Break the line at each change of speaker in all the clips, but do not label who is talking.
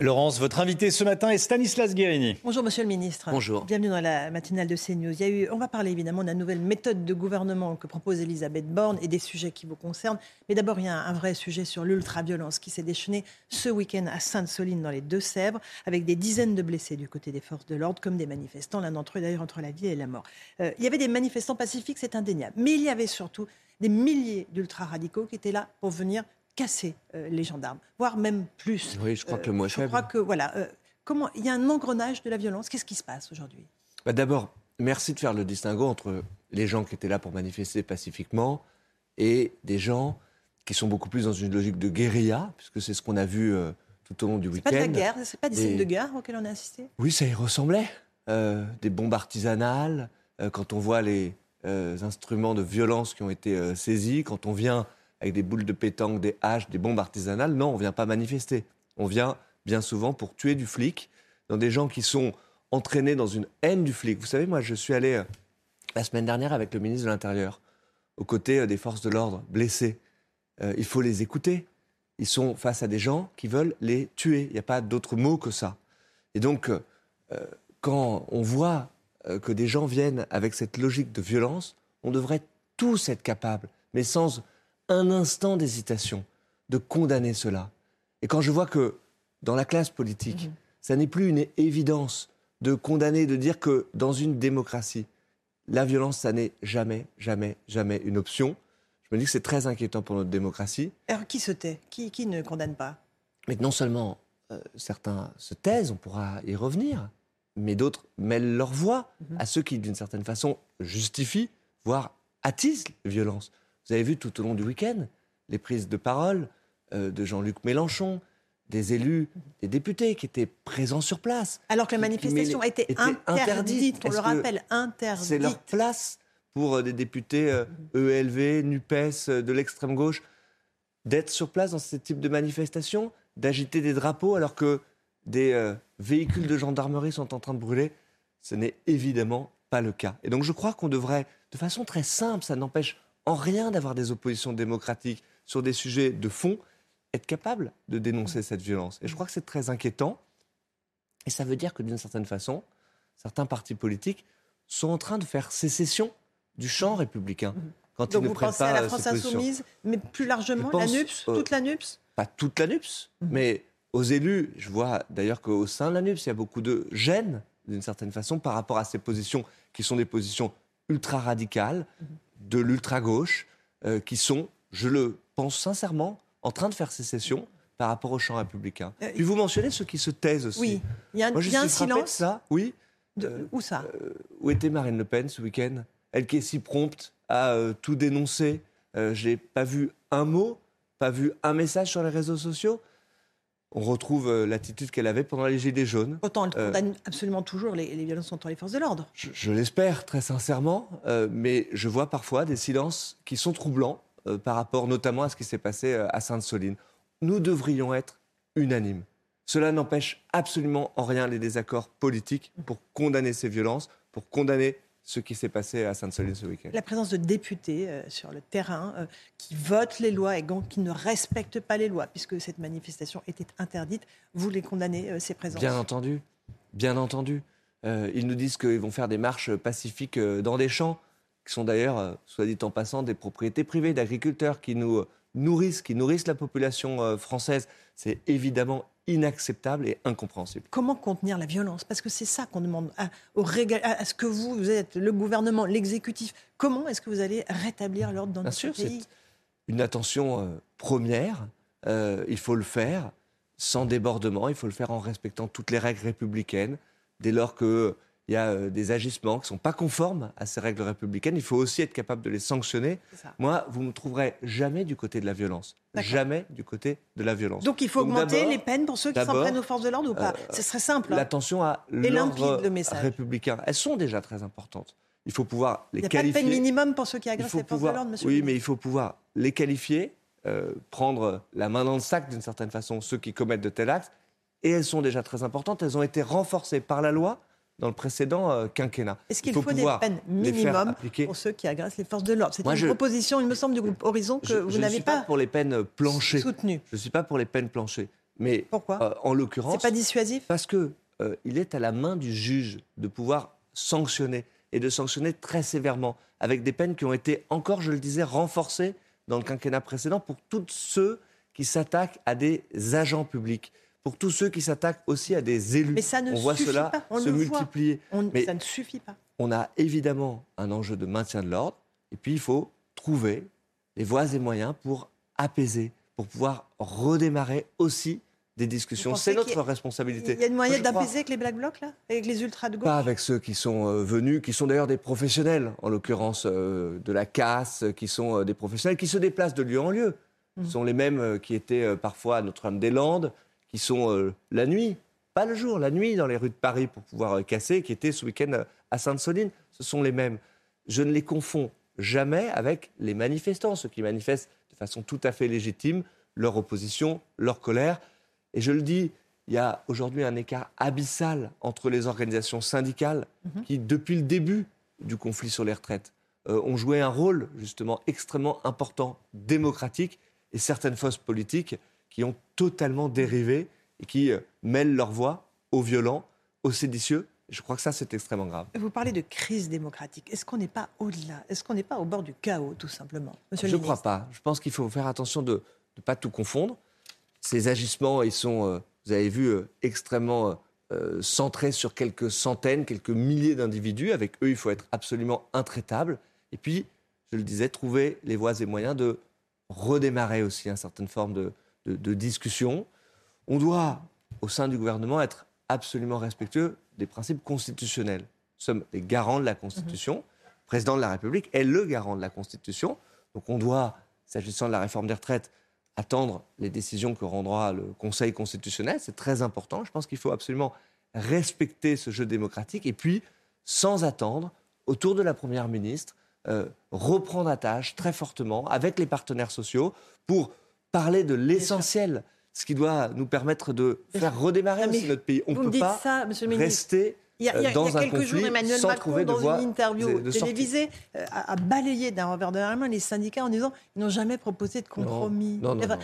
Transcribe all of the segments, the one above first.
Laurence, votre invité ce matin est Stanislas Guérini.
Bonjour Monsieur le Ministre.
Bonjour.
Bienvenue dans la matinale de CNews. Il y a eu, on va parler évidemment de la nouvelle méthode de gouvernement que propose Elisabeth Borne et des sujets qui vous concernent. Mais d'abord, il y a un, vrai sujet sur l'ultra-violence qui s'est déchaîné ce week-end à Sainte-Soline dans les Deux-Sèvres avec des dizaines de blessés du côté des forces de l'ordre comme des manifestants, l'un d'entre eux d'ailleurs entre la vie et la mort. Euh, il y avait des manifestants pacifiques, c'est indéniable. Mais il y avait surtout des milliers d'ultra-radicaux qui étaient là pour venir casser euh, les gendarmes, voire même plus.
Oui, je crois que le mot est
Je
faible.
crois que voilà, euh, comment il y a un engrenage de la violence. Qu'est-ce qui se passe aujourd'hui?
Bah, D'abord, merci de faire le distinguo entre les gens qui étaient là pour manifester pacifiquement et des gens qui sont beaucoup plus dans une logique de guérilla, puisque c'est ce qu'on a vu euh, tout au long du
C'est
week-end.
pas de la guerre, c'est pas des
Et-
signes de guerre auxquels on a assisté?
Oui, ça y ressemblait. Euh, des bombes artisanales, euh, quand on voit les euh, instruments de violence qui ont été euh, saisis, quand on vient avec des boules de pétanque, des haches, des bombes artisanales, non, on vient pas manifester. On vient bien souvent pour tuer du flic, dans des gens qui sont entraînés dans une haine du flic. Vous savez, moi, je suis allé euh, la semaine dernière avec le ministre de l'Intérieur, aux côtés euh, des forces de l'ordre blessés. Euh, il faut les écouter. Ils sont face à des gens qui veulent les tuer. Il n'y a pas d'autre mot que ça. Et donc, quand on voit que des gens viennent avec cette logique de violence, on devrait tous être capables, mais sans un instant d'hésitation, de condamner cela. Et quand je vois que dans la classe politique, ça n'est plus une évidence de condamner, de dire que dans une démocratie, la violence, ça n'est jamais, jamais, jamais une option. Je me dis que c'est très inquiétant pour notre démocratie.
Alors qui se tait? Qui, qui ne condamne pas?
Mais non seulement euh, certains se taisent, on pourra y revenir, mais d'autres mêlent leur voix à ceux qui, d'une certaine façon, justifient, voire attisent les violences. Vous avez vu tout au long du week-end les prises de parole euh, de Jean-Luc Mélenchon, des élus, des députés qui étaient présents sur place.
Alors que la manifestation a été interdite, on le rappelle, interdite.
C'est leur place pour euh, des députés euh, ELV, NUPES, euh, de l'extrême gauche, d'être sur place dans ce type de manifestation, d'agiter des drapeaux alors que des euh, véhicules de gendarmerie sont en train de brûler? Ce n'est évidemment pas le cas. Et donc je crois qu'on devrait, de façon très simple, ça n'empêche en rien d'avoir des oppositions démocratiques sur des sujets de fond, être capable de dénoncer cette violence. Et je crois que c'est très inquiétant. Et ça veut dire que d'une certaine façon, certains partis politiques sont en train de faire sécession du champ républicain. Quand
Donc
ils ne
vous
prennent
pensez
pas
à la France insoumise, mais plus largement
pense,
la NUPS,
euh,
toute la NUPS?
Pas toute la NUPS, mais aux élus, je vois d'ailleurs qu'au sein de la NUPS, il y a beaucoup de gêne, d'une certaine façon, par rapport à ces positions qui sont des positions ultra-radicales, de l'ultra-gauche, euh, qui sont, je le pense sincèrement, en train de faire sécession par rapport au champ républicain.
Euh,
Puis vous mentionnez ceux qui se taisent aussi.
Oui, il y a un,
Moi, je
il y a un
suis frappé de
silence.
ça, oui.
De-
Euh,
où ça
où était Marine Le Pen ce week-end? Elle qui est si prompte à tout dénoncer. J'ai pas vu un mot, pas vu un message sur les réseaux sociaux. On retrouve euh, l'attitude qu'elle avait pendant les Gilets jaunes.
Autant elle
euh,
condamne absolument toujours les, les violences contre les forces de l'ordre.
Je, je l'espère très sincèrement, euh, mais je vois parfois des silences qui sont troublants euh, par rapport notamment à ce qui s'est passé à Sainte-Soline. Nous devrions être unanimes. Cela n'empêche absolument en rien les désaccords politiques pour condamner ces violences, pour condamner ce qui s'est passé à Sainte-Soline ce week-end.
La présence de députés euh, sur le terrain euh, qui votent les lois et donc qui ne respectent pas les lois, puisque cette manifestation était interdite, vous les condamnez, euh, ces présences
Bien entendu, bien entendu. Euh, ils nous disent qu'ils vont faire des marches pacifiques euh, dans des champs, qui sont d'ailleurs, euh, soit dit en passant, des propriétés privées d'agriculteurs qui nous nourrissent, qui nourrissent la population euh, française. C'est évidemment inacceptable et incompréhensible.
Comment contenir la violence? Parce que c'est ça qu'on demande à, au réga- à- à ce que vous, vous êtes, le gouvernement, l'exécutif. Comment est-ce que vous allez rétablir l'ordre dans
Bien
notre
sûr,
pays?
c'est une attention euh, première. Euh, il faut le faire sans débordement. Il faut le faire en respectant toutes les règles républicaines. Dès lors que il y a euh, des agissements qui ne sont pas conformes à ces règles républicaines, il faut aussi être capable de les sanctionner. Moi, vous ne me trouverez jamais du côté de la violence. Jamais du côté de la violence.
Donc il faut augmenter les peines pour ceux qui s'en prennent aux forces de l'ordre ou pas Ce serait simple.
Hein. L'attention à l'ordre républicain. Elles sont déjà très importantes. Il faut pouvoir les qualifier. Il n'y a pas
de peine minimum pour ceux qui agressent les forces de l'ordre, monsieur
Oui, mais il faut pouvoir les qualifier, euh, prendre la main dans le sac d'une certaine façon, ceux qui commettent de tels actes. Et elles sont déjà très importantes. Elles ont été renforcées par la loi dans le précédent euh, quinquennat.
Est-ce qu'il faut, des peines minimum pour ceux qui agressent les forces de l'ordre? C'est une proposition, il me semble, du groupe Horizon que vous n'avez pas,
pas pour les peines planchées. Je ne suis pas pour les peines planchées. Mais
Pourquoi?
euh, En l'occurrence.
C'est pas dissuasif?
Parce que euh, il est à la main du juge de pouvoir sanctionner et de sanctionner très sévèrement avec des peines qui ont été encore, je le disais, renforcées dans le quinquennat précédent pour tous ceux qui s'attaquent à des agents publics pour tous ceux qui s'attaquent aussi à des élus.
Mais ça ne on voit cela se multiplier. Mais ça ne suffit pas.
On a évidemment un enjeu de maintien de l'ordre, et puis il faut trouver les voies et moyens pour apaiser, pour pouvoir redémarrer aussi des discussions. C'est notre responsabilité.
Il y a une moyen d'apaiser avec les Black Blocs, là Avec les ultras de gauche
Pas avec ceux qui sont euh, venus, qui sont d'ailleurs des professionnels, en l'occurrence euh, de la casse, qui sont euh, des professionnels qui se déplacent de lieu en lieu. Ce mmh. sont les mêmes qui étaient parfois à Notre-Dame-des-Landes, qui sont euh, la nuit, pas le jour, la nuit dans les rues de Paris pour pouvoir euh, casser, qui étaient ce week-end euh, à Sainte-Soline. Ce sont les mêmes. Je ne les confonds jamais avec les manifestants, ceux qui manifestent de façon tout à fait légitime leur opposition, leur colère. Et je le dis, il y a aujourd'hui un écart abyssal entre les organisations syndicales mhm. qui, depuis le début du conflit sur les retraites, ont joué un rôle justement extrêmement important, démocratique, et certaines fausses politiques qui ont totalement dérivé et qui euh, mêlent leur voix aux violents, aux séditieux. Je crois que ça, c'est extrêmement grave.
Vous parlez de crise démocratique. Est-ce qu'on n'est pas au-delà? Est-ce qu'on n'est pas au bord du chaos, tout simplement?
Monsieur Je ne crois pas. Je pense qu'il faut faire attention de ne pas tout confondre. Ces agissements, ils sont, euh, vous avez vu, euh, extrêmement centrés sur quelques centaines, quelques milliers d'individus. Avec eux, il faut être absolument intraitable. Et puis, je le disais, trouver les voies et moyens de redémarrer aussi une certaine forme de, de, discussion. On doit, au sein du gouvernement, être absolument respectueux des principes constitutionnels. Nous sommes les garants de la Constitution. Le président de la République est le garant de la Constitution. Donc on doit, s'agissant de la réforme des retraites, attendre les décisions que rendra le Conseil constitutionnel. C'est très important. Je pense qu'il faut absolument respecter ce jeu démocratique et puis, sans attendre, autour de la Première ministre, euh, reprendre attache très fortement avec les partenaires sociaux pour parler de l'essentiel, ce qui doit nous permettre de faire redémarrer aussi notre pays. On ne peut pas rester
il y a, il y a,
dans
il y a quelques
jours,
Emmanuel Macron, dans une interview télévisée, euh, a, balayé d'un revers de la main les syndicats en disant qu'ils n'ont jamais proposé de compromis.
Non, non, non,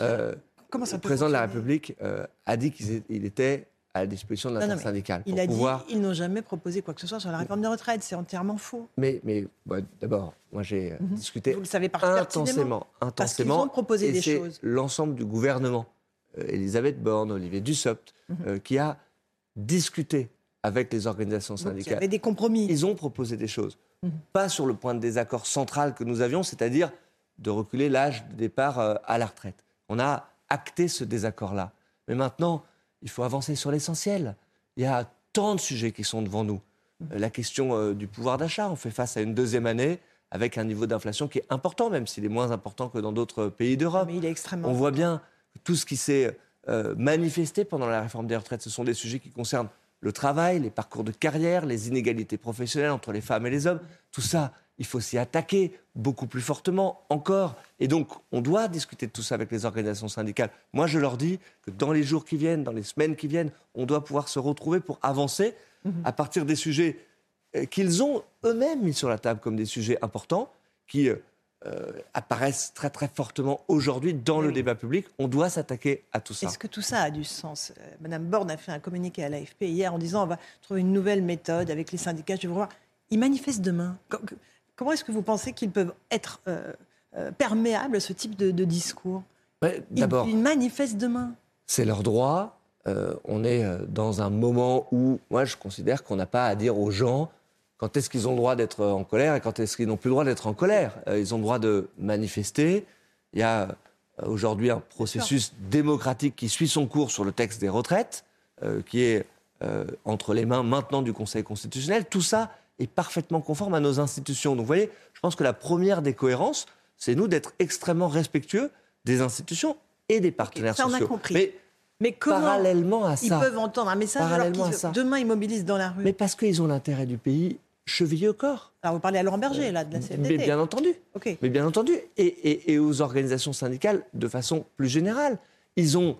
euh, Comment ça Le président de la République euh, a dit qu'il était à la disposition de l'intersyndicale.
Il a dit qu'ils n'ont jamais proposé quoi que ce soit sur la réforme des retraites. C'est entièrement faux.
Mais, mais bah, d'abord, moi j'ai mhm. discuté Vous le savez intensément, intensément. Parce qu'ils
ont proposé
et
des choses.
L'ensemble du gouvernement, euh, Elisabeth Borne, Olivier Dussopt, mhm. euh, qui a discuté avec les organisations syndicales. il y
avait des compromis.
Ils ont proposé des choses. Mhm. Pas sur le point de désaccord central que nous avions, c'est-à-dire de reculer l'âge de départ euh, à la retraite. On a acté ce désaccord-là. Mais maintenant, il faut avancer sur l'essentiel. Il y a tant de sujets qui sont devant nous. Euh, la question euh, du pouvoir d'achat, on fait face à une deuxième année avec un niveau d'inflation qui est important, même s'il est moins important que dans d'autres pays d'Europe.
Mais il est extrêmement.
On voit bien tout ce qui s'est euh, manifesté pendant la réforme des retraites, ce sont des sujets qui concernent le travail, les parcours de carrière, les inégalités professionnelles entre les femmes et les hommes. Tout ça, il faut s'y attaquer beaucoup plus fortement encore. Et donc, on doit discuter de tout ça avec les organisations syndicales. Moi, je leur dis que dans les jours qui viennent, dans les semaines qui viennent, on doit pouvoir se retrouver pour avancer mhm. à partir des sujets euh, qu'ils ont eux-mêmes mis sur la table comme des sujets importants, qui euh, euh, apparaissent très très fortement aujourd'hui dans le débat public. On doit s'attaquer à tout ça.
Est-ce que tout ça a du sens? Madame Borne a fait un communiqué à l'AFP hier en disant on va trouver une nouvelle méthode avec les syndicats. Je vais voir. Ils manifestent demain. Comment est-ce que vous pensez qu'ils peuvent être euh, euh, perméables à ce type de, discours?
D'abord,
ils, manifestent demain.
C'est leur droit. Euh, on est dans un moment où, moi, je considère qu'on n'a pas à dire aux gens quand est-ce qu'ils ont le droit d'être en colère et quand est-ce qu'ils n'ont plus le droit d'être en colère? ils ont le droit de manifester. Il y a aujourd'hui un processus démocratique qui suit son cours sur le texte des retraites, qui est euh, entre les mains maintenant du Conseil constitutionnel. Tout ça est parfaitement conforme à nos institutions. Donc vous voyez, je pense que la première des cohérences, c'est nous d'être extrêmement respectueux des institutions et des partenaires
ça, on a
sociaux.
compris.
Mais,
Mais comment
parallèlement à
ils
ça,
peuvent entendre un message alors qu'ils demain ils mobilisent dans la rue?
Mais parce qu'ils ont l'intérêt du pays chevillé au corps.
Alors vous parlez à Laurent Berger là de la
Mais
CFDT.
bien entendu.
Ok.
Mais bien entendu, et, et- et aux organisations syndicales de façon plus générale. Ils ont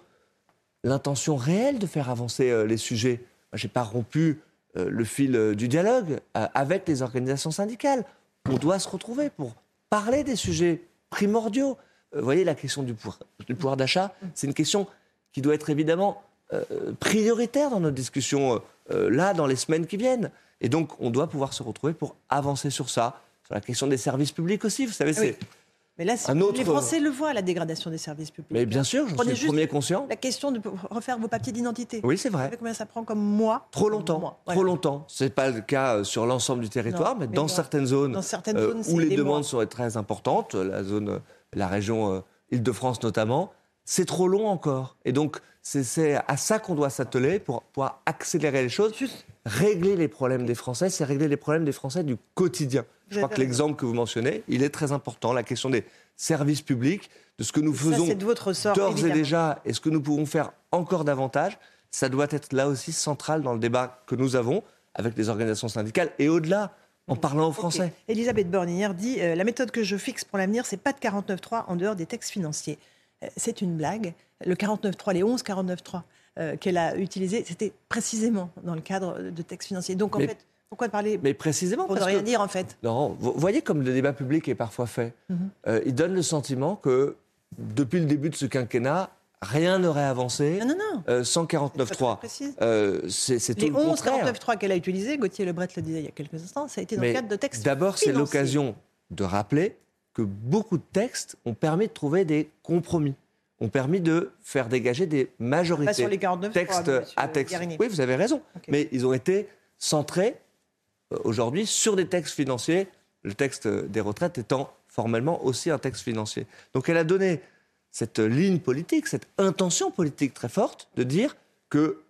l'intention réelle de faire avancer euh, les sujets. Moi, j'ai pas rompu euh, le fil euh, du dialogue euh, avec les organisations syndicales. On doit se retrouver pour parler des sujets primordiaux. Euh, Vous voyez, la question du pouvoir, du pouvoir d'achat, c'est une question qui doit être évidemment euh, prioritaire dans nos discussions euh, euh, là, dans les semaines qui viennent. Et donc, on doit pouvoir se retrouver pour avancer sur ça, sur la question des services publics aussi. Vous savez,
Oui.
c'est.
Mais là, c'est-
Un autre-
les Français le voient, la dégradation des services publics.
Mais bien sûr,
Prenez
suis le premier conscient.
La question de refaire vos papiers d'identité.
Oui, c'est
Vous
vrai.
savez combien ça prend comme mois
Trop longtemps.
Mois,
Trop longtemps. Ce n'est pas le cas euh, sur l'ensemble du territoire,
Non,
mais,
mais
dans certaines zones,
Dans certaines
euh,
zones, c'est
où les
des
demandes
mois.
sont très importantes, la zone, euh, la région euh, Île-de-France notamment, c'est trop long encore. Et donc, c'est- à ça qu'on doit s'atteler pour pouvoir accélérer les choses.
Juste,
Régler les problèmes des Français, c'est régler les problèmes des Français du quotidien. Je crois que l'exemple que vous mentionnez, il est très important. La question des services publics, de ce que nous faisons
c'est de votre sort.
d'ores et déjà, et ce que nous pouvons faire encore davantage, ça doit être là aussi central dans le débat que nous avons avec les organisations syndicales et au-delà, en parlant aux Français.
Elisabeth Borne hier dit euh, la méthode que je fixe pour l'avenir, c'est pas de 49.3 en dehors des textes financiers. C'est une blague. Le 49.3, les 11 49.3 euh, qu'elle a utilisés, c'était précisément dans le cadre de textes financiers. Donc en
Mais-
fait, pourquoi parler
Mais précisément
pour ne
parce
rien
que,
dire en fait?
Laurent, vous voyez comme le débat public est parfois fait.
Mhm.
Euh, il donne le sentiment que depuis le début de ce quinquennat, rien n'aurait avancé
Non, non, non.
euh, sans
C'est pas très
49.3.
précis.
Euh, c'est tout
Les
le
11
contraire.
49.3 qu'elle a utilisés, Gauthier Lebret le disait il y a quelques instants, ça a été dans le cadre de textes
D'abord, c'est l'occasion de rappeler que beaucoup de textes ont permis de trouver des compromis, ont permis de faire dégager des majorités.
Pas sur les 49
texte à texte. Oui, vous avez raison. Mais ils ont été centrés euh, aujourd'hui sur des textes financiers, le texte des retraites étant formellement aussi un texte financier. Donc elle a donné cette ligne politique, cette intention politique très forte de dire que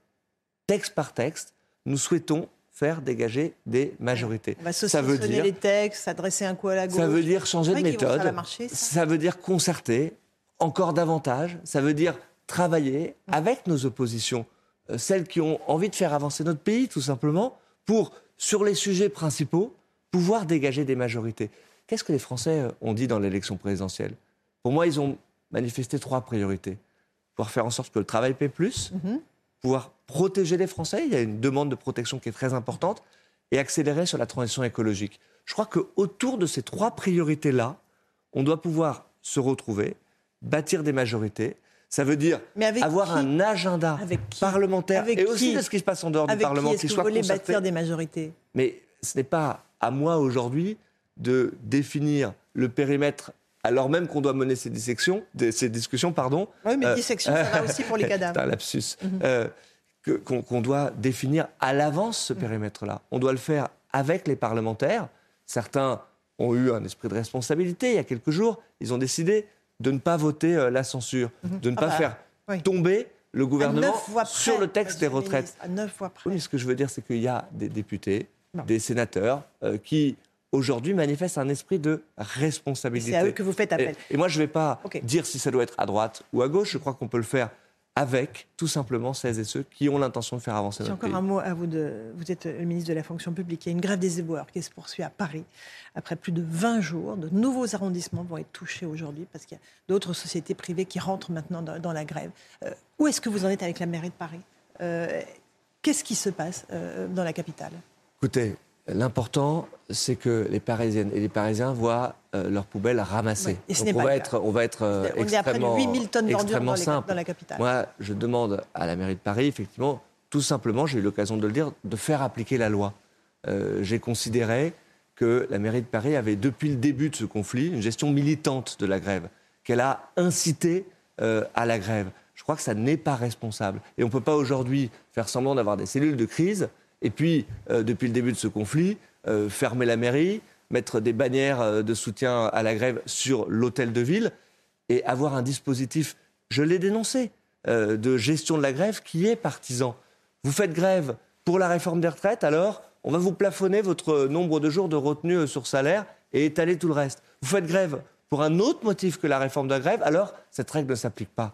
texte par texte, nous souhaitons faire dégager des majorités.
On va
Ça veut dire
les textes, s'adresser un coup à la gauche.
ça veut dire changer de méthode.
marcher, ça.
ça veut dire concerter encore davantage. Ça veut dire travailler avec nos oppositions, euh, celles qui ont envie de faire avancer notre pays, tout simplement, pour, sur les sujets principaux, pouvoir dégager des majorités. Qu'est-ce que les Français euh, ont dit dans l'élection présidentielle? Pour moi, ils ont manifesté trois priorités. Pouvoir faire en sorte que le travail paie plus,
Mhm.
pouvoir protéger les Français, il y a une demande de protection qui est très importante, et accélérer sur la transition écologique. Je crois qu'autour de ces trois priorités-là, on doit pouvoir se retrouver, bâtir des majorités. Ça veut dire avoir un agenda
Avec
parlementaire
Avec
et aussi de ce qui se passe en dehors du Parlement
qui que vous
soit
voulez
concerté.
bâtir des majorités?
Mais ce n'est pas à moi aujourd'hui de définir le périmètre alors même qu'on doit mener ces dissections, ces discussions, pardon.
Oui, mais
Euh,
dissection, ça va aussi pour les
C'est
cadavres.
un lapsus.
Mhm.
Euh, qu'on doit définir à l'avance ce périmètre-là. On doit le faire avec les parlementaires. Certains ont eu un esprit de responsabilité il y a quelques jours. Ils ont décidé de ne pas voter euh, la censure, de ne
Ah
pas
bah,
faire
oui.
tomber le gouvernement
près,
sur le texte des retraites.
ministre, À neuf voix près.
Oui, ce que je veux dire, c'est qu'il y a des députés,
Non.
des sénateurs euh, qui aujourd'hui manifestent un esprit de responsabilité.
C'est à eux que vous faites appel.
Et, et moi, je ne vais pas dire si ça doit être à droite ou à gauche. Je crois qu'on peut le faire avec, tout simplement, celles et ceux qui ont l'intention de faire avancer
J'ai
notre
encore
pays.
un mot à vous. De... Vous êtes le ministre de la fonction publique. Il y a une grève des éboueurs qui se poursuit à Paris. Après plus de 20 jours, de nouveaux arrondissements vont être touchés aujourd'hui parce qu'il y a d'autres sociétés privées qui rentrent maintenant dans, dans la grève. Euh, où est-ce que vous en êtes avec la mairie de Paris? Euh, Qu'est-ce qui se passe euh, dans la capitale?
Écoutez, l'important, c'est que les Parisiennes et les Parisiens voient euh, leurs poubelles ramassées.
Oui,
Donc on
pas
va être, on va être euh,
On est à près de
extrêmement,
8000 tonnes d'ordures
extrêmement
dans, les- dans la capitale.
Moi, je demande à la mairie de Paris, effectivement, tout simplement, j'ai eu l'occasion de le dire, de faire appliquer la loi. Euh, j'ai considéré que la mairie de Paris avait, depuis le début de ce conflit, une gestion militante de la grève, qu'elle a incité euh, à la grève. Je crois que ça n'est pas responsable. Et on ne peut pas aujourd'hui faire semblant d'avoir des cellules de crise et puis, euh, depuis le début de ce conflit, euh, fermer la mairie, mettre des bannières euh, de soutien à la grève sur l'hôtel de ville et avoir un dispositif, je l'ai dénoncé, de gestion de la grève qui est partisan. Vous faites grève pour la réforme des retraites, alors on va vous plafonner votre nombre de jours de retenue sur salaire et étaler tout le reste. Vous faites grève pour un autre motif que la réforme de la grève, alors cette règle ne s'applique pas.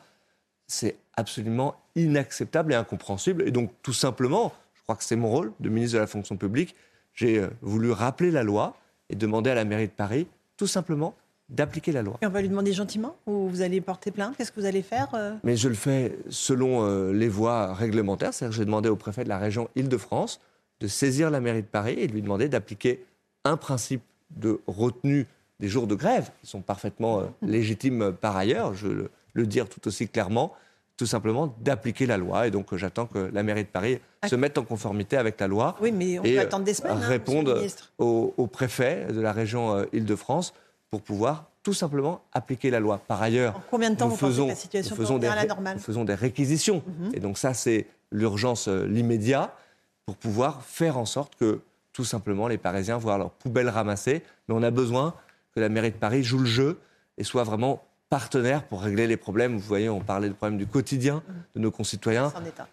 C'est absolument inacceptable et incompréhensible. Et donc, tout simplement, crois que c'est mon rôle de ministre de la fonction publique, j'ai euh, voulu rappeler la loi et demander à la mairie de Paris, tout simplement, d'appliquer la loi.
Et on va lui demander gentiment ou vous allez porter plainte? Qu'est-ce que vous allez faire euh?
Mais je le fais selon euh, les voies réglementaires. C'est-à-dire que j'ai demandé au préfet de la région Île-de-France de saisir la mairie de Paris et de lui demander d'appliquer un principe de retenue des jours de grève, qui sont parfaitement euh, légitimes par ailleurs, je le, le dire tout aussi clairement, tout simplement d'appliquer la loi. Et donc j'attends que la mairie de Paris se mette en conformité avec la loi.
Oui, mais on
et
peut attendre des semaines. hein,
répondre au, au préfet de la région euh, Île-de-France pour pouvoir tout simplement appliquer la loi. Par ailleurs,
En combien de temps
nous
vous pensez
faisons,
que la situation
nous faisons des,
à la normale
nous faisons des réquisitions.
Mhm.
Et donc ça, c'est l'urgence, euh, l'immédiat, pour pouvoir faire en sorte que tout simplement les Parisiens voient leurs poubelles ramassées. Mais on a besoin que la mairie de Paris joue le jeu et soit vraiment partenaire pour régler les problèmes. Vous voyez, on parlait du problème du quotidien de nos concitoyens.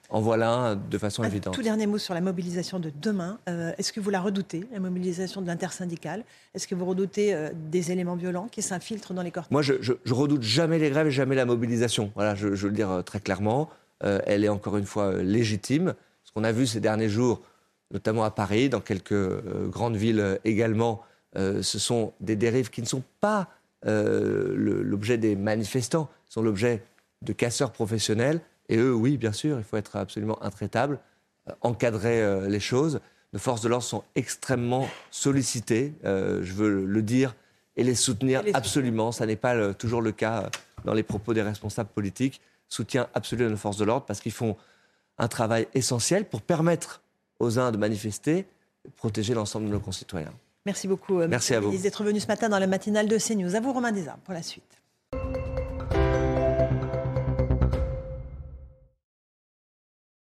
En voilà un de façon
Un
évidente.
tout dernier mot sur la mobilisation de demain. Euh, Est-ce que vous la redoutez, la mobilisation de l'intersyndicale? Est-ce que vous redoutez euh, des éléments violents qui s'infiltrent dans les cortèges?
Moi, je, je, je redoute jamais les grèves et jamais la mobilisation. Voilà, je, je veux le dire euh, très clairement. Euh, elle est encore une fois légitime. Ce qu'on a vu ces derniers jours, notamment à Paris, dans quelques euh, grandes villes également, euh, ce sont des dérives qui ne sont pas euh, l'objet des manifestants, sont l'objet de casseurs professionnels. Et eux, oui, bien sûr, il faut être absolument intraitable, euh, encadrer euh, les choses. Nos forces de l'ordre sont extrêmement sollicitées, je veux le dire, et les soutenir
Et les soutenir.
absolument. Ça n'est pas le- toujours le cas dans les propos des responsables politiques. Soutien absolu à nos forces de l'ordre parce qu'ils font un travail essentiel pour permettre aux uns de manifester, protéger l'ensemble de nos concitoyens.
Merci beaucoup, euh,
Merci à vous.
d'être venu ce matin dans la matinale de CNews. À vous, Romain Desarmes, pour la suite.